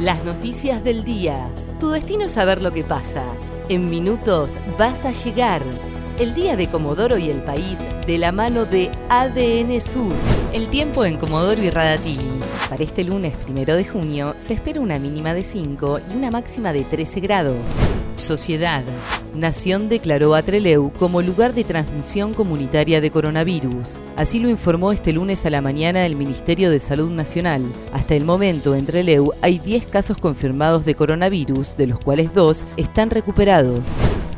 Las noticias del día. Tu destino es saber lo que pasa. En minutos vas a llegar. El día de Comodoro y el país de la mano de ADN Sur. El tiempo en Comodoro y Radatili. Para este lunes primero de junio se espera una mínima de 5 y una máxima de 13 grados. Sociedad. Nación declaró a Treleu como lugar de transmisión comunitaria de coronavirus. Así lo informó este lunes a la mañana el Ministerio de Salud Nacional. Hasta el momento en Treleu hay 10 casos confirmados de coronavirus, de los cuales 2 están recuperados.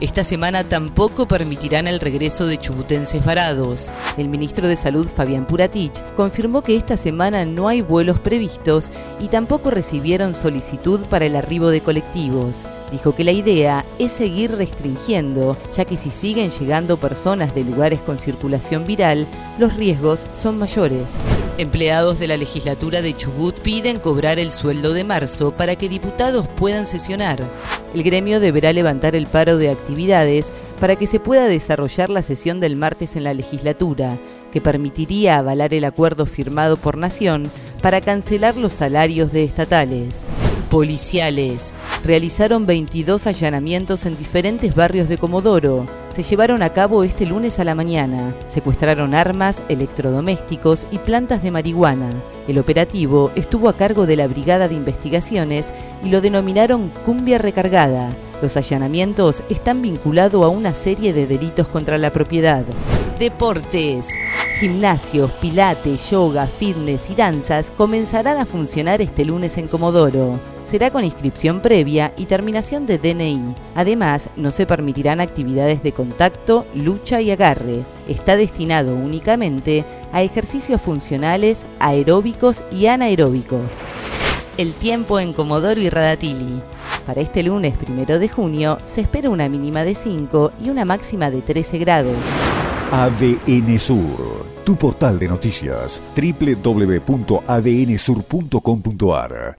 Esta semana tampoco permitirán el regreso de chubutenses varados. El ministro de Salud, Fabián Puratich, confirmó que esta semana no hay vuelos previstos y tampoco recibieron solicitud para el arribo de colectivos. Dijo que la idea es seguir restringiendo, ya que si siguen llegando personas de lugares con circulación viral, los riesgos son mayores. Empleados de la legislatura de Chubut piden cobrar el sueldo de marzo para que diputados puedan sesionar. El gremio deberá levantar el paro de actividades para que se pueda desarrollar la sesión del martes en la legislatura, que permitiría avalar el acuerdo firmado por Nación para cancelar los salarios de estatales. Policiales realizaron 22 allanamientos en diferentes barrios de Comodoro. Se llevaron a cabo este lunes a la mañana. Secuestraron armas, electrodomésticos y plantas de marihuana. El operativo estuvo a cargo de la Brigada de Investigaciones y lo denominaron Cumbia Recargada. Los allanamientos están vinculados a una serie de delitos contra la propiedad. Deportes. Gimnasios, pilates, yoga, fitness y danzas comenzarán a funcionar este lunes en Comodoro. Será con inscripción previa y terminación de DNI. Además, no se permitirán actividades de contacto, lucha y agarre. Está destinado únicamente a ejercicios funcionales, aeróbicos y anaeróbicos. El tiempo en Comodoro y Radatili. Para este lunes primero de junio se espera una mínima de 5 y una máxima de 13 grados. ADN Sur, tu portal de noticias, www.adnsur.com.ar